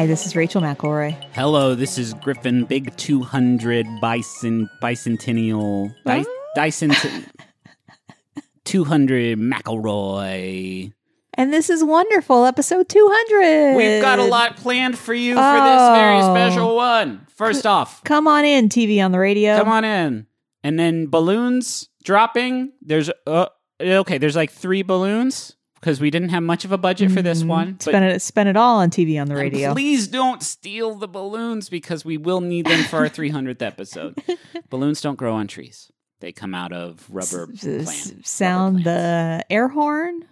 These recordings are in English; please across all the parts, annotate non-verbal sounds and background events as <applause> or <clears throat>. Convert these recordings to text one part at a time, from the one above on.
Hi, this is Rachel McElroy. Hello, this is Griffin Big 200 Bison Bicentennial Di- Dyson <laughs> 200 McElroy. And this is wonderful, episode 200. We've got a lot planned for you for this very Oh. special one. First off, Come on in, TV on the radio. come on in. And then balloons dropping. There's uh, okay, there's like 3 balloons because we didn't have much of a budget for this mm-hmm. one. but- Spend it, spend it all on TV on the And radio. Please don't steal the balloons because we will need them for our <laughs> 300th episode. balloons don't grow on trees. They come out of rubber S- plant. s- sound the air horn.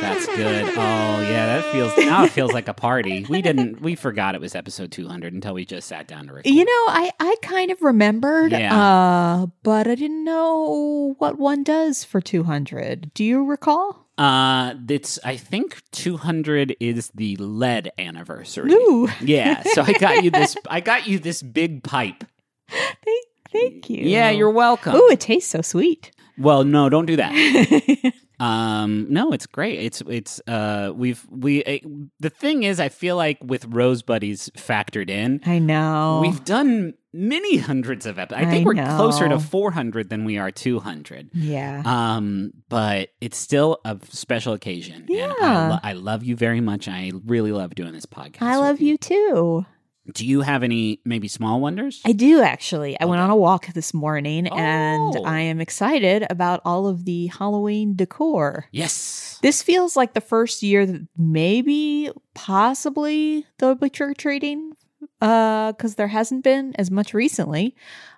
That's good. Oh yeah, that feels now it feels like a party. We didn't we forgot it was episode 200 until we just sat down to record. You know, I, I kind of remembered, Yeah. uh, but I didn't know what one does for 200. Do you recall? Uh it's I think 200 is the lead anniversary. Ooh, Yeah, so I got you this <laughs> I got you this big pipe. thank, thank you. Yeah, you're welcome. Ooh, it tastes so sweet. Well, no, don't do that. <laughs> Um, no, it's great. It's it's uh we've we uh, the thing is I feel like with Rose Buddies factored in, I know. we've done many hundreds of episodes. I think I we're closer to 400 than we are 200. yeah. Um, but it's still a special occasion. And I, Yeah. lo- I love you very much. I really love doing this podcast. I love you too. Do you have any maybe small wonders? I do actually. I went on a walk this morning and Oh. I am excited about all of the Halloween decor. yes. This feels like the first year that maybe, possibly, there'll be trick or treating because there hasn't been as much recently.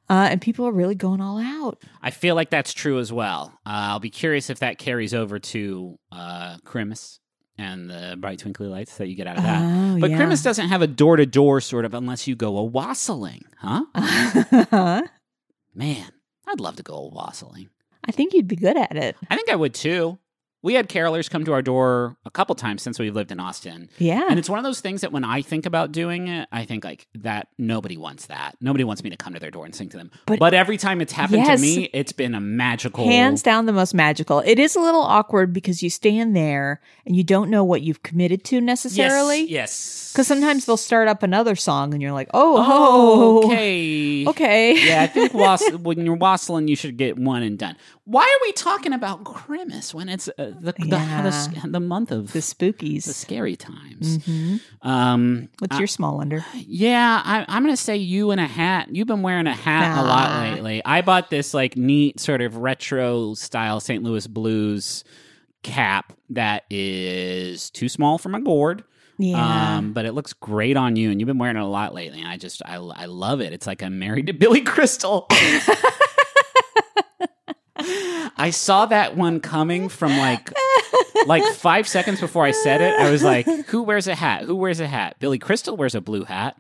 Uh, and people are really going all out. I feel like that's true as well. Uh, I'll be curious if that carries over to uh, Christmas and the bright twinkly lights that you get out of that. Oh, but yeah. Christmas doesn't have a door to door sort of unless you go a wassailing, huh? <laughs> Man, I'd love to go a wassailing. I think you'd be good at it. I think I would too. We had carolers come to our door a couple times since we've lived in Austin. Yeah. And it's one of those things that when I think about doing it, I think like that nobody wants that. Nobody wants me to come to their door and sing to them. But, But- every time it's happened Yes. to me, it's been a magical Hands down the most magical. It is a little awkward because you stand there and you don't know what you've committed to necessarily. Yes. Because sometimes they'll start up another song and you're like, oh, oh, okay. okay. Yeah, I think was- <laughs> when you're wassailing, you should get one and done. Why are we talking about Christmas when it's uh, the, the, Yeah. the s- the month of The spookies, the scary times? hmm Um, What's I- your small wonder? yeah, I, I'm gonna say you in a hat. You've been wearing a hat a lot lately. I bought this like neat sort of retro style St. Louis blues cap that is too small for my gourd. Yeah. Um, but it looks great on you, and you've been wearing it a lot lately. And I just, I, I love it. It's like I'm married to Billy <laughs> Crystal. <laughs> I saw that one coming from like, like five seconds before I said it. I was like, "Who wears a hat? Who wears a hat? Billy Crystal wears a blue hat."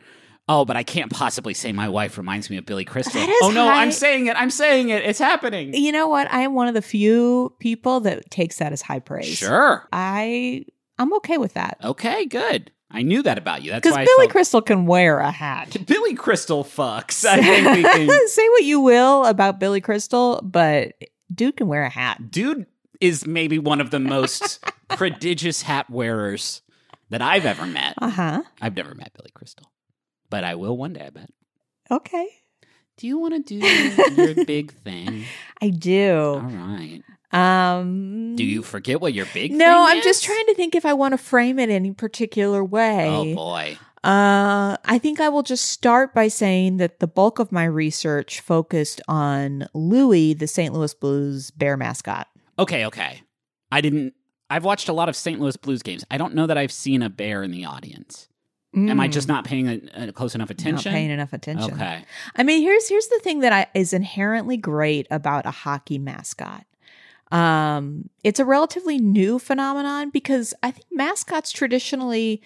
Oh, but I can't possibly say my wife reminds me of Billy Crystal. Oh no, high- I'm saying it. I'm saying it. It's happening. you know what? I am one of the few people that takes that as high praise. Sure. I I'm okay with that. Okay. Good. I knew that about you. That's Because why Billy felt- Crystal can wear a hat. <laughs> Billy Crystal fucks. I think we can. <laughs> Say what you will about Billy Crystal, but dude can wear a hat. Dude is maybe one of the most <laughs> prodigious hat wearers that I've ever met. Uh huh. I've never met Billy Crystal, but I will one day. I bet. Okay. Do you want to do your big thing? I do. right. Um. Do you forget what your big? No, I'm just trying to think if I want to frame it any particular way. Oh boy. Uh, I think I will just start by saying that the bulk of my research focused on Louis, the St. Louis Blues bear mascot. Okay. Okay. I didn't. I've watched a lot of St. Louis Blues games. I don't know that I've seen a bear in the audience. Am I just not paying a, a close enough Mm, not attention? paying enough attention? Okay. I mean, here's here's the thing that I, is inherently great about a hockey mascot. Um, it's a relatively new phenomenon because I think mascots traditionally,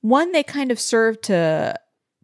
one, they kind of serve to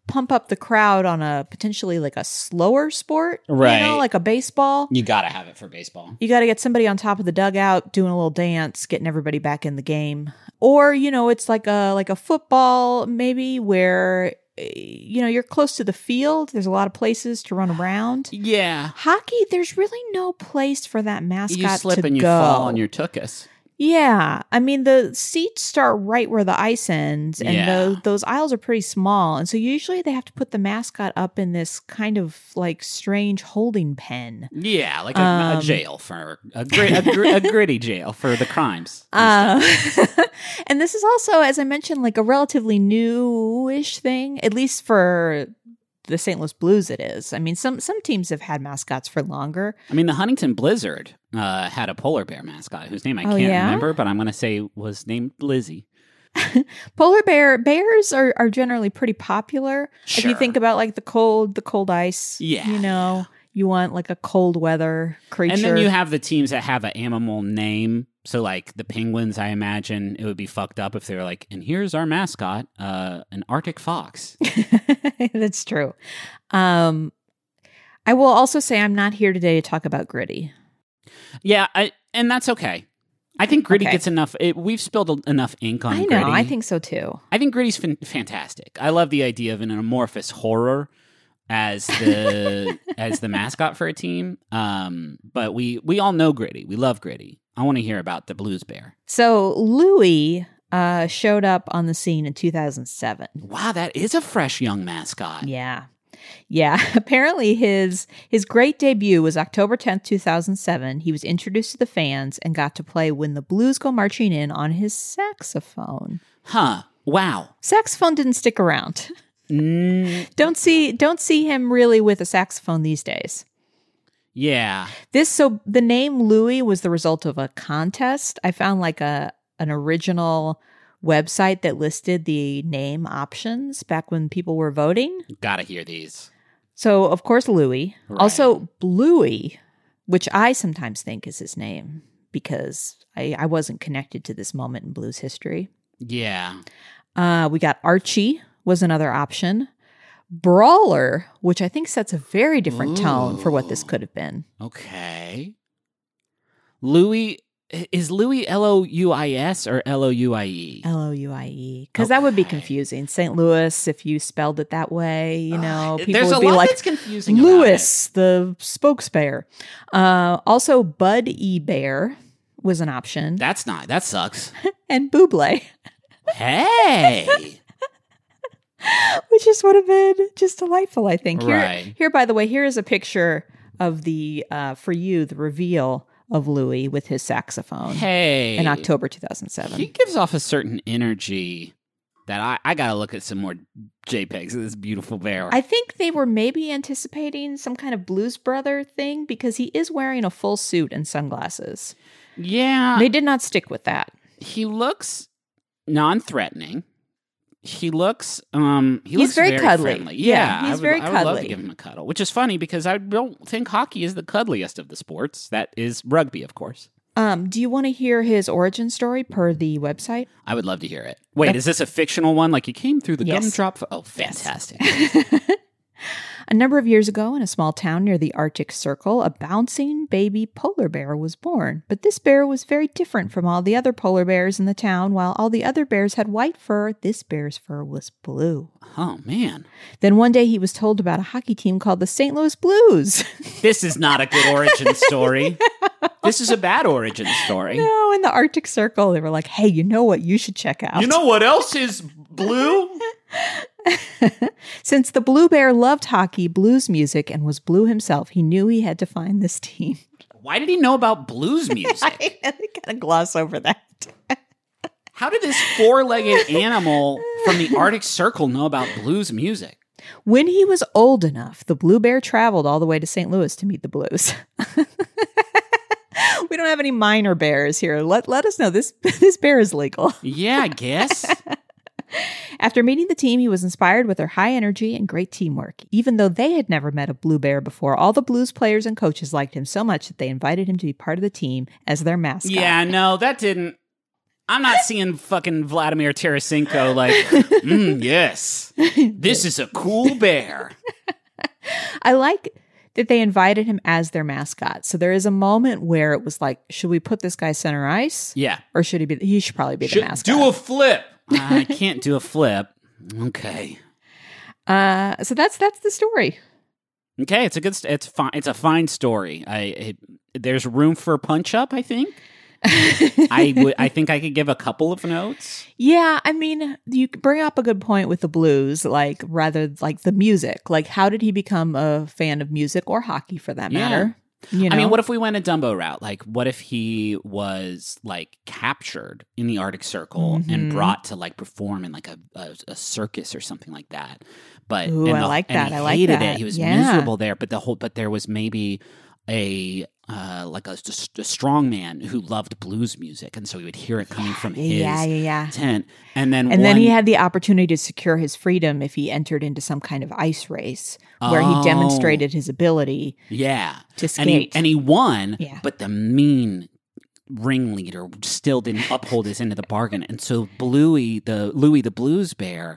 pump up the crowd on a potentially like a slower sport, right? You know, like a baseball. You gotta have it for baseball. You got to get somebody on top of the dugout doing a little dance, getting everybody back in the game. Or, you know, it's like a like a football maybe where you know, you're close to the field. There's a lot of places to run around. Yeah. Hockey, there's really no place for that mascot You slip to and you go. fall on your tuchus. Yeah, I mean the seats start right where the ice ends, and Yeah. those those aisles are pretty small, and so usually they have to put the mascot up in this kind of like strange holding pen. Yeah, like a, a Um, jail for a, gri- a, gri- a gritty jail for the crimes. <laughs> Uh, <laughs> and this is also, as I mentioned, like a relatively newish thing, at least for the St. Louis Blues. It is. I mean, some some teams have had mascots for longer. I mean, the Huntington Blizzard uh, had a polar bear mascot whose name I Oh, can't yeah? remember, but I'm going to say was named Lizzie. <laughs> Polar bear bears are, are generally pretty popular. If you think about like the cold, the cold ice, Yeah, you know, you want like a cold weather creature. And then you have the teams that have an animal name. So, like the Penguins, I imagine it would be fucked up if they were like, and here's our mascot, uh, an Arctic fox. <laughs> That's true. Um, I will also say I'm not here today to talk about gritty. yeah, I, and that's okay. I think Gritty Okay. gets enough. It, we've spilled enough ink on I know. Gritty. I think so too. I think Gritty's fan- fantastic. I love the idea of an amorphous horror as the as the mascot for a team. Um, but we we all know Gritty. We love Gritty. I want to hear about the Blues Bear. So Louis uh, showed up on the scene in 2007. Wow, that is a fresh young mascot. Yeah. Yeah, <laughs> apparently his his great debut was October 10th, 2007. He was introduced to the fans and got to play When the Blues Go Marching In on his saxophone. Huh. Wow. Saxophone didn't stick around. <laughs> Mm, Don't see don't see him really with a saxophone these days. yeah. This so the name Louis was the result of a contest. I found like a an original website that listed the name options back when people were voting. Gotta hear these. So of course Louis. Right. Also Bluey, which I sometimes think is his name because I, I wasn't connected to this moment in blues history. Yeah. Uh, we got Archie was another option. Brawler, which I think sets a very different tone for what this could have been. Okay. Louis is Louis L O U I S or L O U I E? L O U I E. Because that would be confusing. St. Louis, if you spelled it that way, you know, people There's would a be lot like that's confusing. Lewis, the spokesbear. Uh, also, Bud E. Bear was an option. That's not. That sucks. <laughs> and Buble, hey. <laughs> <laughs> which just would have been just delightful, I think. Here, Right. here, by the way, here is a picture of the, uh, for you, the reveal of Louis with his saxophone Hey. in October 2007. He gives off a certain energy that I, I gotta look at some more JPEGs of this beautiful bear. I think they were maybe anticipating some kind of Blues Brother thing because he is wearing a full suit and sunglasses. yeah. They did not stick with that. he looks non-threatening. He looks um he He's looks very cuddly. friendly. Yeah, Yeah, he's would, very cuddly. I would love to give him a cuddle, which is funny because I don't think hockey is the cuddliest of the sports. That is rugby, of course. Um, do you want to hear his origin story per the website? I would love to hear it. Wait, is this a fictional one? Like he came through the Yes. gumdrop? Oh, fantastic! <laughs> A number of years ago, in a small town near the Arctic Circle, a bouncing baby polar bear was born. But this bear was very different from all the other polar bears in the town. While all the other bears had white fur, this bear's fur was blue. oh man, Then one day he was told about a hockey team called the St. Louis Blues. <laughs> this is not a good origin story. this is a bad origin story. no, in the Arctic Circle, they were like, hey, you know what you should check out? You know what else is blue? <laughs> <laughs> Since the Blue Bear loved hockey, blues music, and was blue himself, he knew he had to find this team. Why did he know about blues <laughs> music? I kind of gloss over that. How did this four-legged animal from the Arctic Circle know about blues music? When he was old enough, the Blue Bear traveled all the way to St. Louis to meet the Blues. <laughs> we don't have any minor bears here. Let, let us know this this bear is legal. Yeah, I guess. After meeting the team, he was inspired with their high energy and great teamwork. Even though they had never met a blue bear before, all the Blues players and coaches liked him so much that they invited him to be part of the team as their mascot. yeah, no, that didn't. I'm not seeing fucking Vladimir Tarasenko like, <laughs> mm, yes, this is a cool bear. <laughs> I like that they invited him as their mascot. So there is a moment where it was like, should we put this guy center ice? Yeah. Or should he be he should probably be the mascot. do a flip. I <laughs> can't do a flip. Okay. Uh, so that's that's the story. Okay, it's a good. st- It's fine. It's a fine story. I. It, there's room for punch up. I think. I would. I think I could give a couple of notes. Yeah, I mean, you bring up a good point with the blues, like rather like the music. Like, how did he become a fan of music or hockey for that Yeah. matter? You know, I mean, what if we went a Dumbo route? Like, what if he was like captured in the Arctic Circle and Mhm. brought to like perform in like a, a, a circus or something like that? But Ooh, and I the- like and that. He I like that. it. He was Yeah. miserable there. But the whole but there was maybe a uh, like a, a strong man who loved blues music, and so he would hear it coming from his yeah, yeah, yeah. tent, and then And then he had the opportunity to secure his freedom if he entered into some kind of ice race where he Oh. demonstrated his ability yeah, to and he skate. and he won. Yeah. But the mean ringleader still didn't uphold his end of the bargain, and so Bluey, the Louis the Blues Bear,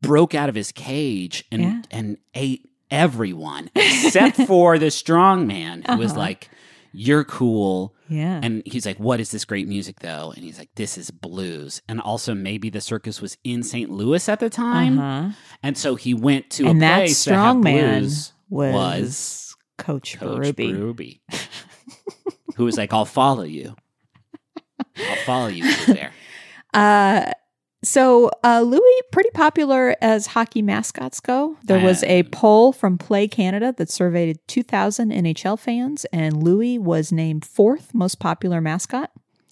broke out of his cage and and ate everyone <laughs> except for the strong man who was Uh-huh. like, "You're cool." yeah. And he's like, "What is this great music, though?" And he's like, "This is blues." And also, maybe the circus was in St. Louis at the time, uh-huh. and so he went to And a that place that strong man was, was Coach, Coach. Berube, who was like, "I'll follow you. I'll follow you there. <laughs> Uh, so uh, Louis, pretty popular as hockey mascots go. There was a poll from Play Canada that surveyed 2,000 NHL fans, and Louis was named fourth most popular mascot.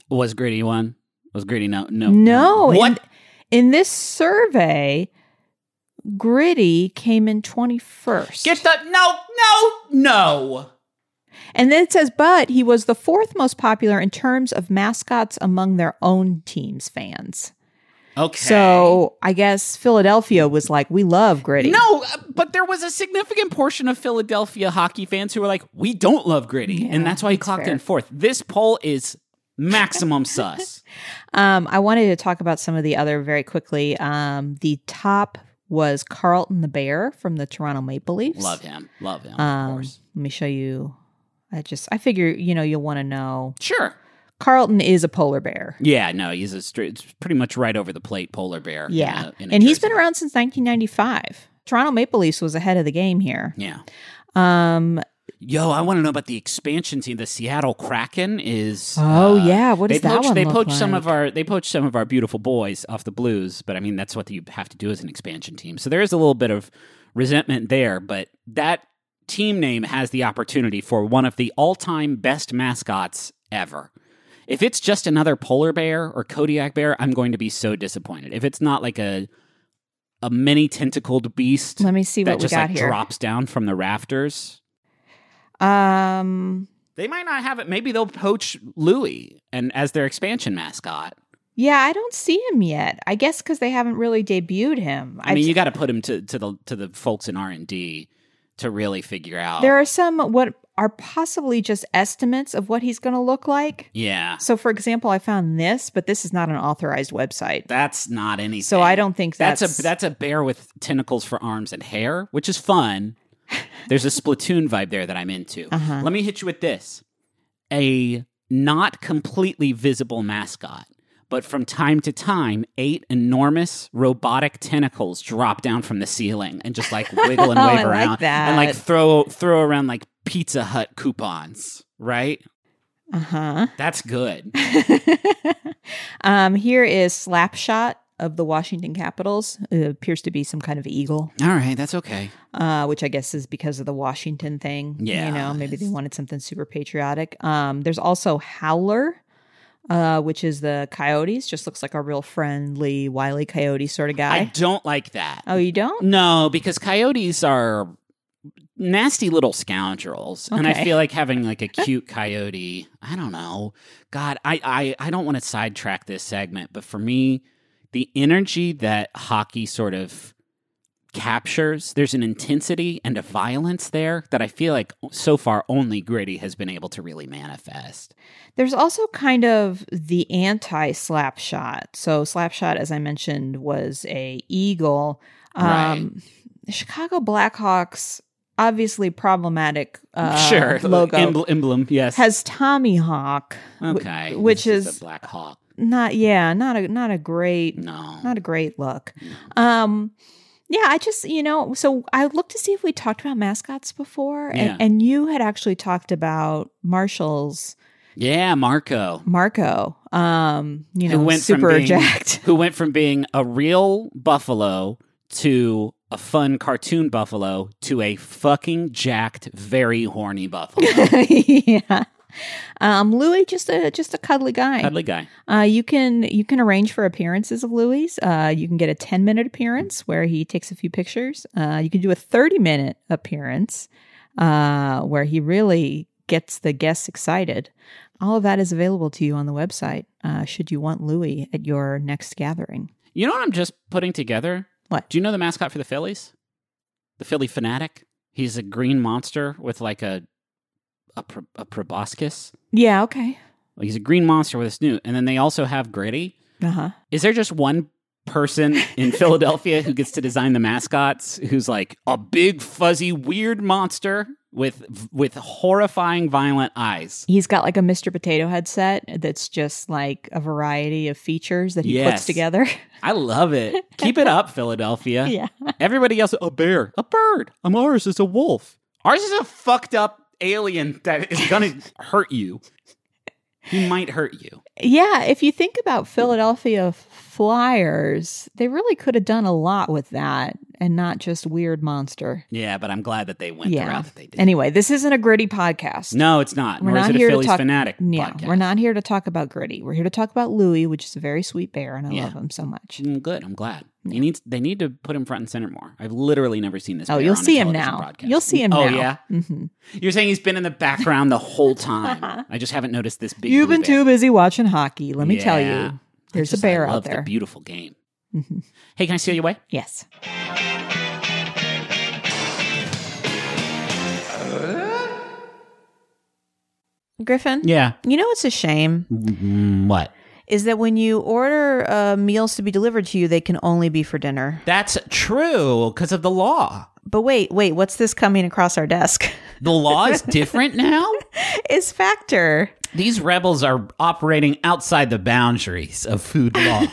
Was Gritty one? Was Gritty no no No, What? In, in this survey, Gritty came in 21st. Get the no no no. and then it says, but he was the fourth most popular in terms of mascots among their own team's fans. Okay. So I guess Philadelphia was like, we love Gritty. No, uh, but there was a significant portion of Philadelphia hockey fans who were like, "We don't love Gritty," Yeah, and that's why he clocked fair. in fourth. This poll is maximum <laughs> sus. Um, I wanted to talk about some of the other very quickly. Um, the top was Carlton the Bear from the Toronto Maple Leafs. Love him, love him. of Um, course. let me show you. I just I figure you know you'll want to know. Sure. Carlton is a polar bear. Yeah, no, he's a straight, it's pretty much right over the plate polar bear. in Yeah, a- in a and he's been around since 1995. Toronto Maple Leafs was ahead of the game here. Yeah. Um, Yo, I want to know about the expansion team. The Seattle Kraken is. oh uh, yeah, what they that poached, one they poached some of our they poached some of our beautiful boys off the Blues, but I mean that's what you have to do as an expansion team. So there is a little bit of resentment there, but that team name has the opportunity for one of the all-time best mascots ever. If it's just another polar bear or Kodiak bear, I'm going to be so disappointed. If it's not like a a mini tentacled beast Let me see that what we just got like here. drops down from the rafters, Um, they might not have it. Maybe they'll poach Louis and as their expansion mascot. yeah, I don't see him yet. I guess because they haven't really debuted him. I mean, I've- you got to put him to, to the to the folks in R and D to really figure out. there are some what are possibly just estimates of what he's going to look like. yeah, So, for example, I found this, but this is not an authorized website. that's not anything. So I don't think That's, that's, a that's a bear with tentacles for arms and hair, which is fun. <laughs> There's a Splatoon vibe there that I'm into. Uh-huh. Let me hit you with this: a not completely visible mascot, but from time to time, eight enormous robotic tentacles drop down from the ceiling and just like wiggle and Oh, <laughs> wave like around that. and like throw throw around like Pizza Hut coupons. Right? Uh huh. That's good. <laughs> um, here is Slapshot of the Washington Capitals. It appears to be some kind of eagle, All right, that's okay. uh, which I guess is because of the Washington thing. Yeah, You know, maybe they wanted something super patriotic. Um, there's also Howler. Uh, which is the coyotes? Just looks like a real friendly, wily coyote sort of guy. I don't like that. oh, you don't? No, because coyotes are nasty little scoundrels, and I feel like having like a <laughs> cute coyote. I don't know. God, I I, I don't want to sidetrack this segment, but for me, the energy that hockey sort of captures, there's an intensity and a violence there that I feel like so far only Gritty has been able to really manifest. There's also kind of the anti slapshot. So slapshot, as I mentioned, was a eagle. Um, The Chicago Blackhawks, obviously problematic uh, sure, logo, emblem, emblem yes. has Tommy Hawk. okay, which This is a Black Hawk. not yeah, not a not a great No, not a great look. Um yeah, I just, you know, so I looked to see if we talked about mascots before, Yeah. and, and you had actually talked about Marshall's Yeah, Marco. Marco. Um, you know, who went super from being, jacked. Who went from being a real buffalo to a fun cartoon buffalo to a fucking jacked, very horny buffalo. <laughs> yeah. Um, Louis, just a just a cuddly guy. Cuddly guy. Uh, you can you can arrange for appearances of Louis. Uh, you can get a ten minute appearance where he takes a few pictures. Uh, you can do a thirty minute appearance uh, where he really gets the guests excited. All of that is available to you on the website. Uh, should you want Louis at your next gathering? You know what I'm just putting together? What? Do you know the mascot for the Phillies? The Phillie Phanatic. He's a green monster with like a a, pro- a proboscis. Yeah. Okay. He's a green monster with a snoot, and then they also have Gritty. Uh huh. Is there just one person in <laughs> Philadelphia who gets to design the mascots who's like a big fuzzy weird monster with with horrifying violent eyes? He's got like a Mr. Potato headset that's just like a variety of features that he Yes. puts together. I love it. Keep it up, Philadelphia. <laughs> yeah. Everybody else, a bear, a bird. Um, ours is a wolf. Ours is a fucked up alien that is gonna <laughs> hurt you. He might hurt you. Yeah, if you think about Philadelphia Flyers, they really could have done a lot with that and not just weird monster. Yeah, but I'm glad that they went the route that they did. Anyway, this isn't a gritty podcast. no, it's not. We're Nor is not it a here to talk- fanatic Yeah, podcast. we're not here to talk about gritty. We're here to talk about Louis, which is a very sweet bear, and I Yeah. love him so much. Mm, Good. I'm glad. He needs. They need to put him front and center more. I've literally never seen this. Oh, you'll see him now. broadcast. You'll see him oh, now. yeah. hmm You're saying he's been in the background the whole time. <laughs> I just haven't noticed this big. You've been bear. too busy watching hockey. Let me tell you, there's Just- a bear I out love there. The beautiful game. Mhm. Hey, can I steal your way? Yes. Griffin, Yeah. you know it's a shame Mm, what? is that when you order uh, meals to be delivered to you, they can only be for dinner. That's true because of the law. But wait, wait, what's this coming across our desk? The law is different now. <laughs> is Factor. These rebels are operating outside the boundaries of food law. <laughs>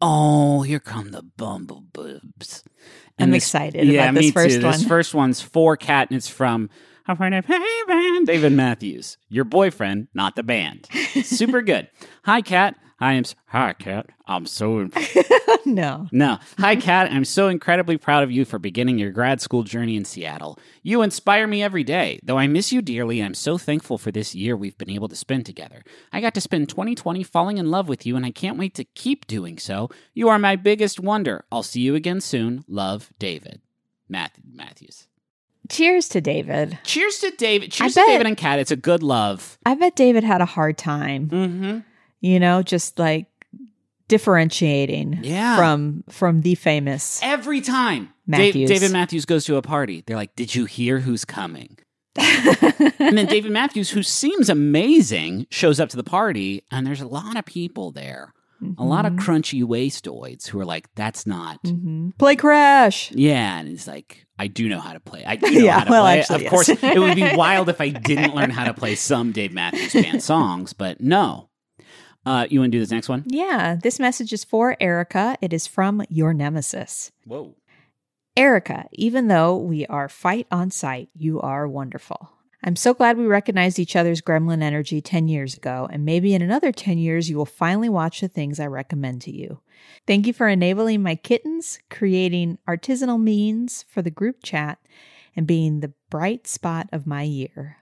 Oh, here come the bumblebees. I'm this- excited yeah, about this me first too. This first one's for Kat, and it's from a friend of Hey Man, David Matthews, your boyfriend, not the band. Super good. Hi, Kat. Hi, I'm s- hi, Kat. I'm so in- <laughs> no. no. Hi, Kat. I'm so incredibly proud of you for beginning your grad school journey in Seattle. You inspire me every day. Though I miss you dearly, I'm so thankful for this year we've been able to spend together. I got to spend 2020 falling in love with you, and I can't wait to keep doing so. You are my biggest wonder. I'll see you again soon. Love, David. Math- Matthews. Cheers to David. Cheers to David. Cheers to David and Kat. It's a good love. I bet David had a hard time, Mm-hmm. You know, just like differentiating Yeah. from from the famous. Every time Matthews. David Matthews goes to a party, they're like, "Did you hear who's coming?" and then David Matthews, who seems amazing, shows up to the party, and there's a lot of people there, a lot of crunchy wastoids who are like, "That's not." Mhm. Play Crash. Yeah, and it's like, I do know how to play. I do <laughs> know Yeah, how to well, play. actually, of yes. course, it would be <laughs> wild if I didn't learn how to play some Dave Matthews Band <laughs> songs, but no. Uh, you want to do this next one? Yeah, this message is for Erica. It is from your nemesis. Whoa. Erica, even though we are fight on site, you are wonderful. I'm so glad we recognized each other's gremlin energy 10 years ago, and maybe in another 10 years, you will finally watch the things I recommend to you. Thank you for enabling my kittens, creating artisanal means for the group chat, and being the bright spot of my year.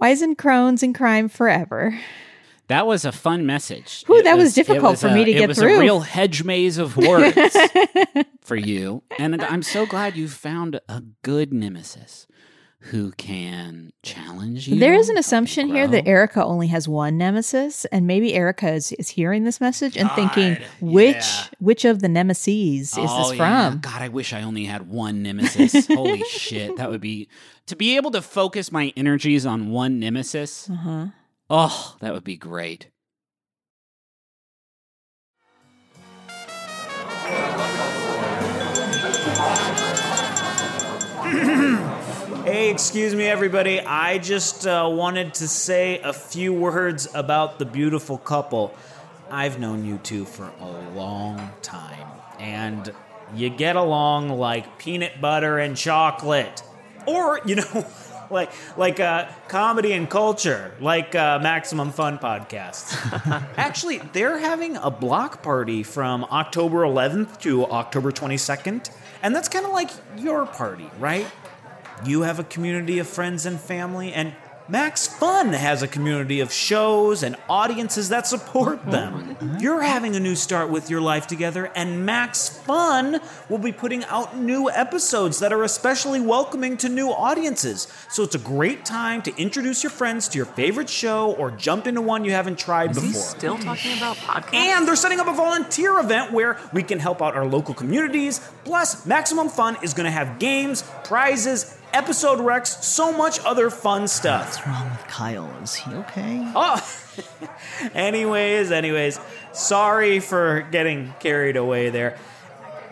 Wizen crones and crime forever. That was a fun message. Whew, It that was it difficult for me a- to it get was through. a real hedge maze of words <laughs> for you. And I'm so glad you found a good nemesis who can challenge you. There is an assumption here that. Erica only has one nemesis, and maybe Erica is, is hearing this message and thinking, which yeah. which of the nemesis is Oh, this yeah. from? God, I wish I only had one nemesis. <laughs> Holy shit. That would be to be able to focus my energies on one nemesis. Uh-huh. Oh, that would be great. <clears throat> Hey, excuse me, everybody. I just uh, wanted to say a few words about the beautiful couple. I've known you two for a long time, and you get along like peanut butter and chocolate, or you know, <laughs> <laughs> like like uh, comedy and culture, like uh, Maximum Fun podcasts. <laughs> Actually, they're having a block party from October 11th to October 22nd, and that's kind of like your party, right? You have a community of friends and family, and Max Fun has a community of shows and audiences that support oh them. You're having a new start with your life together, and Max Fun will be putting out new episodes that are especially welcoming to new audiences. So it's a great time to introduce your friends to your favorite show or jump into one you haven't tried Is he before. still talking about podcasts? And they're setting up a volunteer event where we can help out our local communities. Plus, Maximum Fun is going to have games, prizes, episode recs, so much other fun stuff. What's wrong with Kyle? Is he okay? Oh, <laughs> anyways, anyways, sorry for getting carried away there.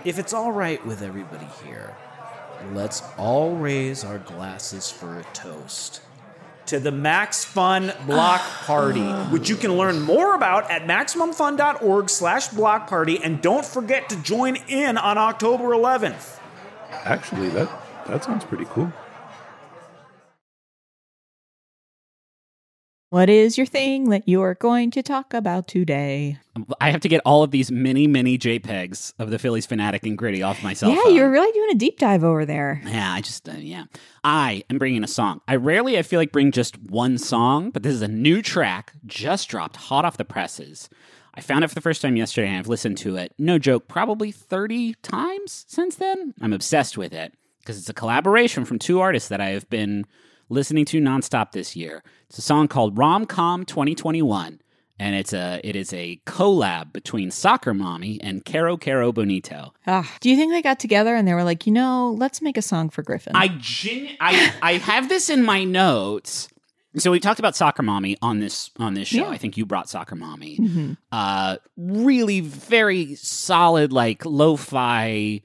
If it's all right with everybody here, let's all raise our glasses for a toast to the Max Fun Block <sighs> Party, which you can learn more about at maximumfun.org slash block party. And don't forget to join in on October 11th. Actually, that that sounds pretty cool. What is your thing that you are going to talk about today? I have to get all of these mini, mini JPEGs of the Phillies Phanatic and gritty off my cell yeah, phone. you're really doing a deep dive over there. Yeah, I just, uh, yeah. I am bringing a song. I rarely, I feel like, bring just one song, but this is a new track, just dropped, hot off the presses. I found it for the first time yesterday and I've listened to it, no joke, probably 30 times since then. I'm obsessed with it because it's a collaboration from two artists that I have been listening to nonstop this year. It's a song called Romcom 2021. And it's a it is a collab between Soccer Mommy and Kero Kero Bonito. Ah, do you think they got together and they were like, you know, let's make a song for Griffin? I genu- I I have this in my notes. So we talked about Soccer Mommy on this on this show. Yeah. I think you brought Soccer Mommy. Mhm. Uh, really very solid, like lo-fi,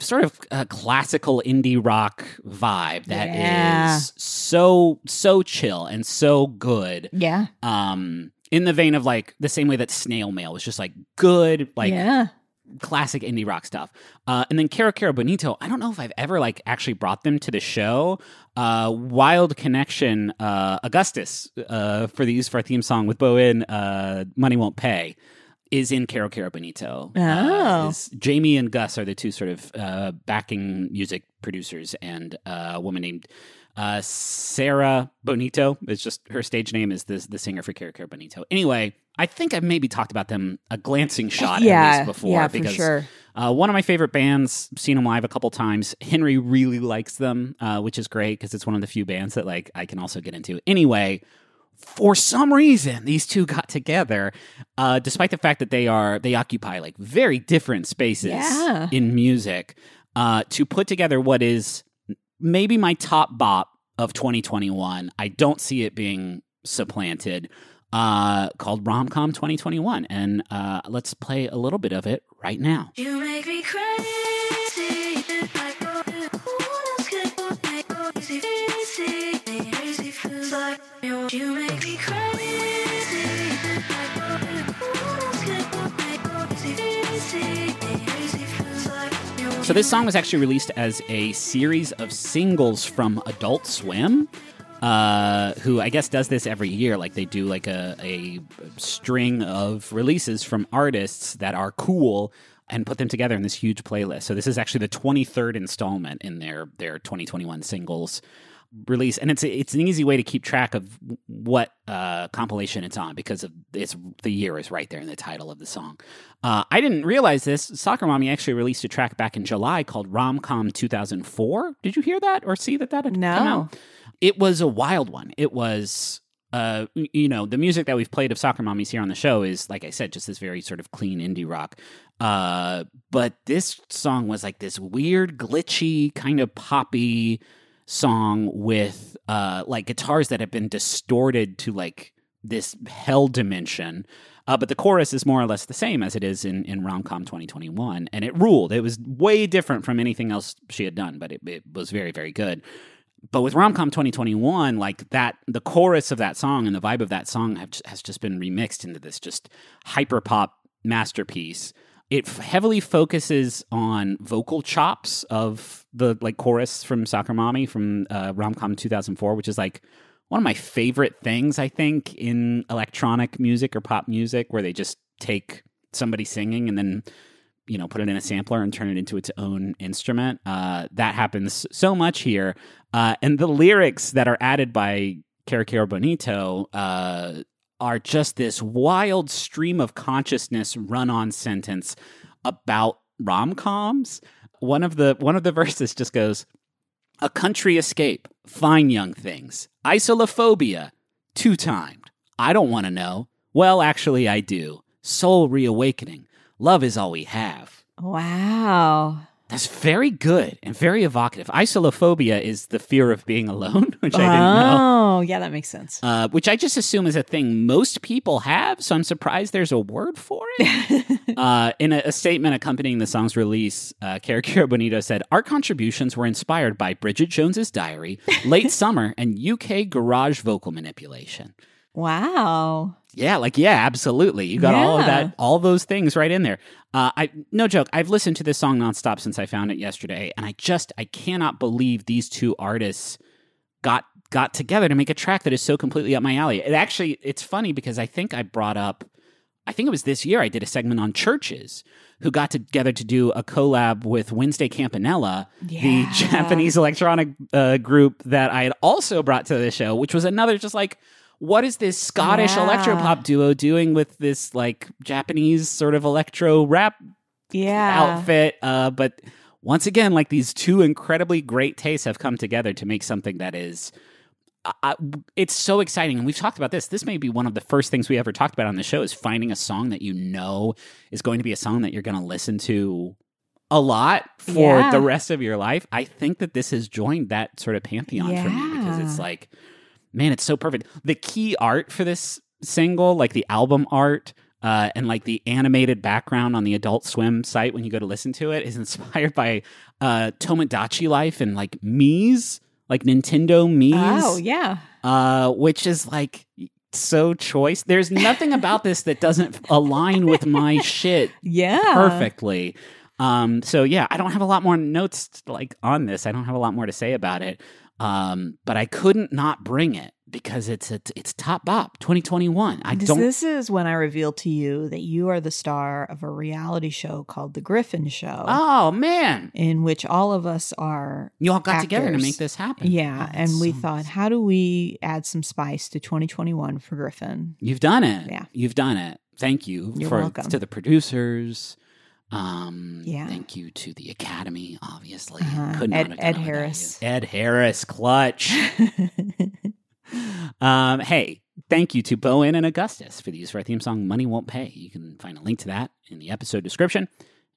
sort of a classical indie rock vibe that is Yeah. so so chill and so good. Yeah. Um, in the vein of like the same way that Snail Mail was just like good, like yeah. classic indie rock stuff. Uh, and then Kero Kero Bonito, I don't know if I've ever like actually brought them to the show. Uh, Wild Connection, uh, Augustus uh, for the use for our theme song with bo en, uh, Money Won't Pay. Is in Kero Kero Bonito. Uh, Oh. is- Jamie and Gus are the two sort of uh, backing music producers, and uh, a woman named uh, Sarah Bonito is just her stage name is the the singer for Kero Kero Bonito. Anyway, I think I've maybe talked about them a glancing shot at yeah, least before yeah, for because sure. uh, one of my favorite bands, seen them live a couple times. Henry really likes them, uh, which is great because it's one of the few bands that like I can also get into. Anyway, for some reason, these two got together, uh, despite the fact that they are they occupy like very different spaces Yeah. in music, uh, to put together what is maybe my top bop of 2021. I don't see it being supplanted. Uh, called Romcom 2021, and uh, let's play a little bit of it right now. So this song was actually released as a series of singles from Adult Swim, uh, who I guess does this every year. Like they do like a, a string of releases from artists that are cool and put them together in this huge playlist. So this is actually the 23rd installment in their their 2021 singles release and it's it's an easy way to keep track of what uh, compilation it's on because of it's the year is right there in the title of the song. Uh, I didn't realize this. Soccer Mommy actually released a track back in July called Romcom 2004. Did you hear that or see that that had come out? It was a wild one. It was uh, you know, the music that we've played of Soccer Mommies here on the show is, like I said, just this very sort of clean indie rock. Uh, but this song was like this weird, glitchy, kind of poppy song with uh, like guitars that have been distorted to like this hell dimension. Uh, but the chorus is more or less the same as it is in, in Romcom 2021. And it ruled. It was way different from anything else she had done, but it, it was very, very good but with romcom 2021 like that the chorus of that song and the vibe of that song has just been remixed into this just hyper pop masterpiece it heavily focuses on vocal chops of the like chorus from soccer mommy from uh, romcom 2004 which is like one of my favorite things i think in electronic music or pop music where they just take somebody singing and then you know put it in a sampler and turn it into its own instrument. Uh, that happens so much here. Uh, and the lyrics that are added by Kero Bonito uh, are just this wild stream of consciousness run-on sentence about rom-coms. One of the one of the <laughs> verses just goes a country escape fine young things isolophobia two-timed. I don't want to know. Well actually i do. Soul reawakening. Love is all we have. Wow. That's very good and very evocative. Isolophobia is the fear of being alone, <laughs> which I didn't know. Oh, yeah, that makes sense. Uh, which I just assume is a thing most people have, so I'm surprised there's a word for it. <laughs> uh, in a, a statement accompanying the song's release, uh, Bonito said, Our contributions were inspired by Bridget Jones's Diary, Late <laughs> Summer, and UK garage vocal manipulation. Wow. Yeah, like yeah, absolutely. You got all of that, all those things right in there. Uh, I no joke. I've listened to this song nonstop since I found it yesterday, and I just I cannot believe these two artists got got together to make a track that is so completely up my alley. It actually it's funny because I think I brought up I think it was this year I did a segment on CHVRCHES who got together to do a collab with Wednesday Campanella, the <laughs> Japanese electronic uh, group that I had also brought to the show, which was another just like what is this Scottish Yeah. electropop duo doing with this like Japanese sort of electro rap Yeah. outfit? Uh, but once again, like these two incredibly great tastes have come together to make something that is. I- I- it's so exciting, and we've talked about this. This may be one of the first things we ever talked about on the show: is finding a song that you know is going to be a song that you're going to listen to a lot for Yeah. the rest of your life. I think that this has joined that sort of pantheon for me because it's like, man, it's so perfect. The key art for this single, like the album art. Uh, and like the animated background on the Adult Swim site when you go to listen to it is <laughs> inspired by uh, Tomodachi Life and like Mii's, like Nintendo Mii's Oh, yeah. uh, which is like so choice. There's nothing about this that doesn't align with my <laughs> shit Yeah. perfectly. Um, so yeah, I don't have a lot more notes like on this. I don't have a lot more to say about it. Um, but I couldn't not bring it because it's a, it's top bop 2021. I don't. this is when I reveal to you that you are the star of a reality show called The Griffin Show, oh man, in which all of us are. you all got together to make this happen. Yeah, Oh, and we so- thought, how do we add some spice to 2021 for Griffin? You've done it. Yeah. You've done it. Thank you You're for welcome. to the producers. Um, Yeah. Thank you to the Academy, obviously. Uh-huh. Could not Ed- Ed Harris. Ed Harris, clutch. <laughs> um, hey, thank you to bo en and Augustus for the use of our theme song "Money Won't Pay." You can find a link to that in the episode description.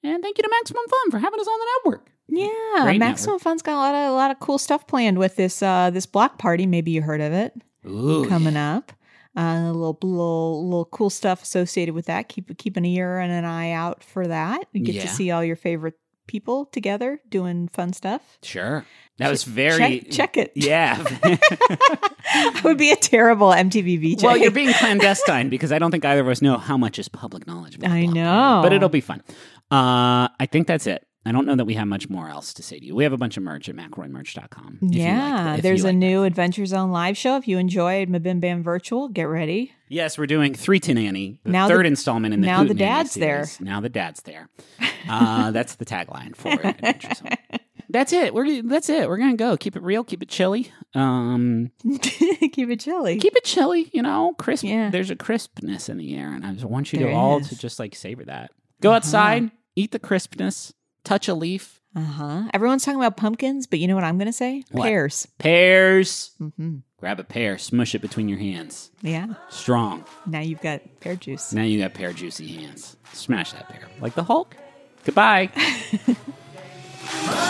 And thank you to Maximum Fun for having us on the network. yeah, Great Maximum Fun's got a lot of a lot of cool stuff planned with this uh this block party. Maybe you heard of it Ooh, coming up. Uh, a little, little, little cool stuff associated with that. Keep keep an ear and an eye out for that. You get Yeah. to see all your favorite people together doing fun stuff. sure. That was very check, check it. Yeah. I <laughs> <laughs> would be a terrible MTV VJ. Well, you're being clandestine because I don't think either of us know how much is public knowledge. about I Block know. Party, but it'll be fun. Uh, I think that's it. I don't know that we have much more else to say to you. We have a bunch of merch at McElroyMerch.com. if you like- yeah, if you there's a like new that. Adventure Zone live show. If you enjoyed Mabim Bam Virtual, get ready. Yes, we're doing Three Tin Annie, the Now the- third installment in the now the Nanny dad's there. Now the dad's there. Uh, <laughs> that's the tagline for Adventure Zone. <laughs> That's it. We're that's it. We're gonna go. Keep it real. Keep it chilly. Um, <laughs> Keep it chilly. keep it chilly. You know, crisp. Yeah. There's a crispness in the air, and I just want you There to all is. to just like savor that. Go outside, eat the crispness, touch a leaf. Uh huh. Everyone's talking about pumpkins, but you know what I'm going to say? What? Pears. Pears. hmm Grab a pear, smush it between your hands. Yeah. Strong. Now you've got pear juice. Now you got pear juicy hands. Smash that pear like the Hulk. Goodbye. <laughs>